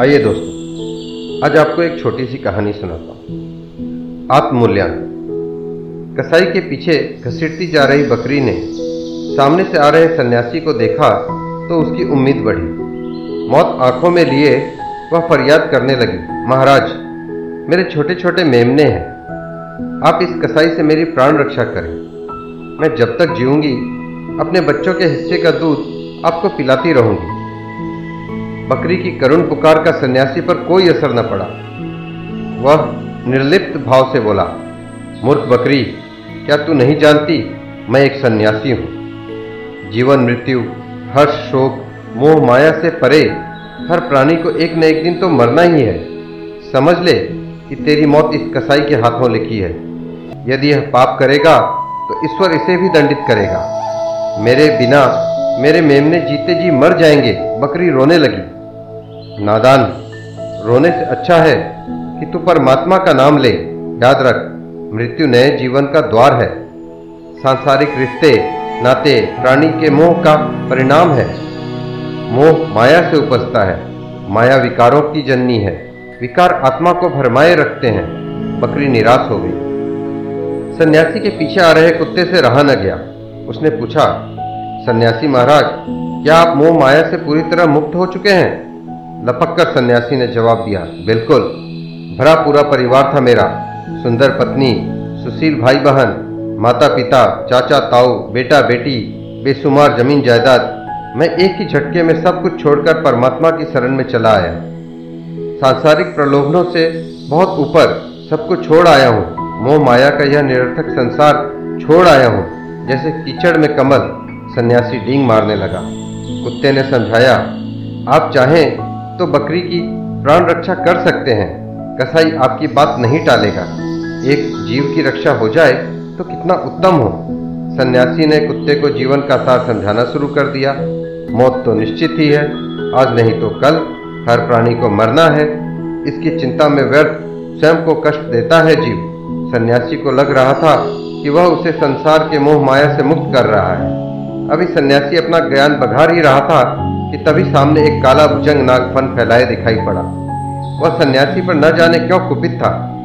आइए दोस्तों, आज आपको एक छोटी सी कहानी सुनाता हूँ। आत्ममूल्यांकन कसाई के पीछे घसीटती जा रही बकरी ने सामने से आ रहे सन्यासी को देखा तो उसकी उम्मीद बढ़ी। मौत आँखों में लिए, वह फरियाद करने लगी, महाराज, मेरे छोटे छोटे मेमने हैं। आप इस कसाई से मेरी प्राण रक्षा करें। मैं जब तक जीऊँगी, अपने बच्चों के हिस्से का दूध आपको पिलाती रहूँगी। बकरी की करुण पुकार का सन्यासी पर कोई असर न पड़ा। वह निर्लिप्त भाव से बोला, मूर्ख बकरी, क्या तू नहीं जानती? मैं एक सन्यासी हूँ। जीवन, मृत्यु, हर्ष, शोक, मोह, माया से परे, हर प्राणी को एक न एक दिन तो मरना ही है। समझ ले कि तेरी मौत इस कसाई के हाथों लिखी है। यदि यह पाप करेगा तो ईश्वर इसे भी दंडित करेगा। मेरे बिना मेरे मेमने जीते जी मर जाएँगे। बकरी रोने लगी। नादान, रोने से अच्छा है कि तू परमात्मा का नाम ले। याद रख, मृत्यु नए जीवन का द्वार है। सांसारिक रिश्ते, नाते, प्राणी के मोह का परिणाम है। मोह माया से उपजता है। माया विकारों की जननी है। विकार आत्मा को भरमाए रखते हैं। बकरी निराश हो गई। सन्यासी के पीछे आ रहे कुत्ते से रहा न गया। उसने पूछा, सन्यासी महाराज, क्या आप मोह माया से पूरी तरह मुक्त हो चुके हैं? लपक कर सन्यासी ने जवाब दिया, बिल्कुल। भरा पूरा परिवार था मेरा। सुंदर पत्नी, सुशील भाई बहन माता पिता चाचा, ताऊ बेटा बेटी बेसुमार ज़मीन जायदाद, मैं एक ही झटके में सब कुछ छोड़कर परमात्मा की शरण में चला आया। सांसारिक प्रलोभनों से बहुत ऊपर सब कुछ छोड़ आया हूँ। मोह माया का यह निरर्थक संसार छोड़ आया हूँ, जैसे कीचड़ में कमल सन्यासी डींग मारने लगा। कुत्ते ने समझाया, आप चाहें तो बकरी की प्राण रक्षा कर सकते हैं। कसाई आपकी बात नहीं टालेगा। एक जीव की रक्षा हो जाए तो कितना उत्तम हो। सन्यासी ने कुत्ते को जीवन का सार समझाना शुरू कर दिया। मौत तो निश्चित ही है। आज नहीं तो कल। हर प्राणी को मरना है। इसकी चिंता में व्यर्थ स्वयं को कष्ट देता है जीव। सन्यासी को लग रहा था कि वह उसे संसार के मोह माया से मुक्त कर रहा है। अभी सन्यासी अपना ज्ञान बघार ही रहा था कि तभी सामने एक काला भुजंग नाग फन फैलाए दिखाई पड़ा। वह सन्यासी पर न जाने क्यों कुपित था?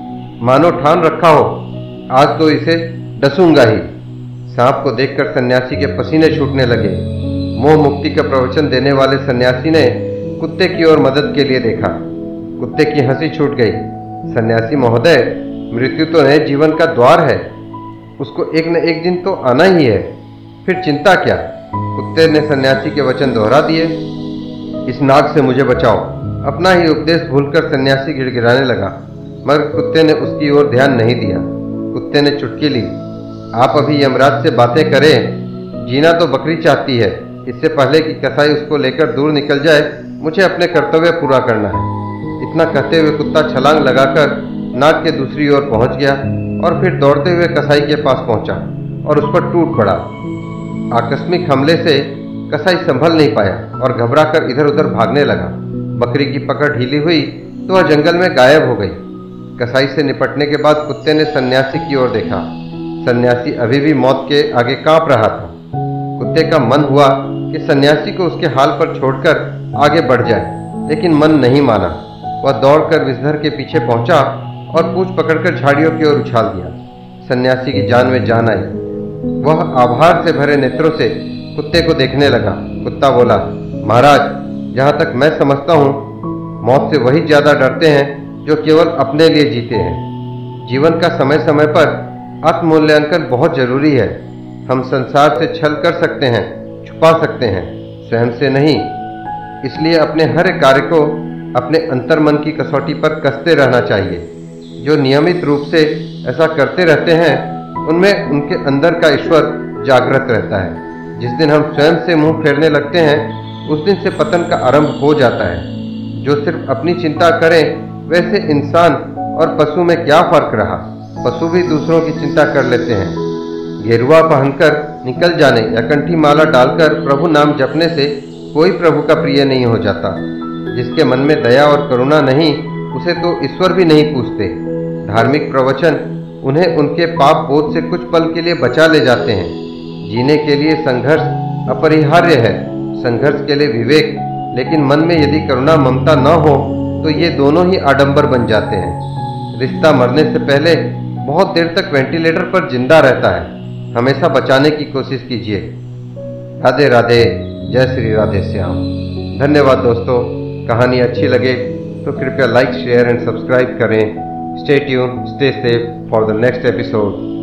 मानो ठान रखा हो, आज तो इसे डसूँगा ही। सांप को देखकर सन्यासी के पसीने छूटने लगे। मोह मुक्ति का प्रवचन देने वाले सन्यासी ने कुत्ते की ओर मदद के लिए देखा। कुत्ते की हँसी छूट गई। सन्यासी महोदय, मृत्यु तो नए जीवन का द्वार है। उसको एक न एक दिन तो आना ही है। फिर चिंता क्या? कुत्ते ने सन्यासी के वचन दोहरा दिए। इस नाग से मुझे बचाओ। अपना ही उपदेश भूलकर सन्यासी गिड़गिड़ाने लगा, मगर कुत्ते ने उसकी ओर ध्यान नहीं दिया। कुत्ते ने चुटकी ली। आप अभी यमराज से बातें करें। जीना तो बकरी चाहती है। इससे पहले कि कसाई उसको लेकर दूर निकल जाए, मुझे अपने कर्तव्य पूरा करना है। इतना कहते हुए कुत्ता छलांग लगाकर नाग के दूसरी ओर पहुँच गया और फिर दौड़ते हुए कसाई के पास पहुँचा और उस पर टूट पड़ा। आकस्मिक हमले से कसाई संभल नहीं पाया और घबराकर इधर उधर भागने लगा। बकरी की पकड़ ढीली हुई तो वह जंगल में गायब हो गई। कसाई से निपटने के बाद कुत्ते ने सन्यासी की ओर देखा। सन्यासी अभी भी मौत के आगे काँप रहा था। कुत्ते का मन हुआ कि सन्यासी को उसके हाल पर छोड़कर आगे बढ़ जाए, लेकिन मन नहीं माना। वह दौड़कर विषधर के पीछे पहुँचा और पूछ पकड़कर झाड़ियों की ओर उछाल दिया। सन्यासी की जान में जान आई। वह आभार से भरे नेत्रों से कुत्ते को देखने लगा। कुत्ता बोला, महाराज जहाँ तक मैं समझता हूँ, मौत से वही ज़्यादा डरते हैं जो केवल अपने लिए जीते हैं। जीवन का समय समय पर आत्ममूल्यांकन बहुत ज़रूरी है। हम संसार से छल कर सकते हैं, छुपा सकते हैं स्वयं से नहीं। इसलिए अपने हर कार्य को अपने अंतर्मन की कसौटी पर कसते रहना चाहिए। जो नियमित रूप से ऐसा करते रहते हैं उनमें उनके अंदर का ईश्वर जागृत रहता है। जिस दिन हम स्वयं से मुँह फेरने लगते हैं, उस दिन से पतन का आरंभ हो जाता है। जो सिर्फ़ अपनी चिंता करें, वैसे इंसान और पशु में क्या फ़र्क रहा? पशु भी दूसरों की चिंता कर लेते हैं। गेरुआ पहनकर निकल जाने या कंठी माला डालकर प्रभु नाम जपने से कोई प्रभु का प्रिय नहीं हो जाता। जिसके मन में दया और करुणा नहीं, उसे तो ईश्वर भी नहीं पूछते। धार्मिक प्रवचन उन्हें उनके पाप बोध से कुछ पल के लिए बचा ले जाते हैं। जीने के लिए संघर्ष अपरिहार्य है। संघर्ष के लिए विवेक, लेकिन मन में यदि करुणा ममता न हो तो ये दोनों ही आडंबर बन जाते हैं। रिश्ता मरने से पहले बहुत देर तक वेंटिलेटर पर ज़िंदा रहता है। हमेशा बचाने की कोशिश कीजिए। राधे राधे, जय श्री राधे श्याम। धन्यवाद दोस्तों, कहानी अच्छी लगे तो कृपया लाइक, शेयर एंड सब्सक्राइब करें। Stay tuned, stay safe for the next episode.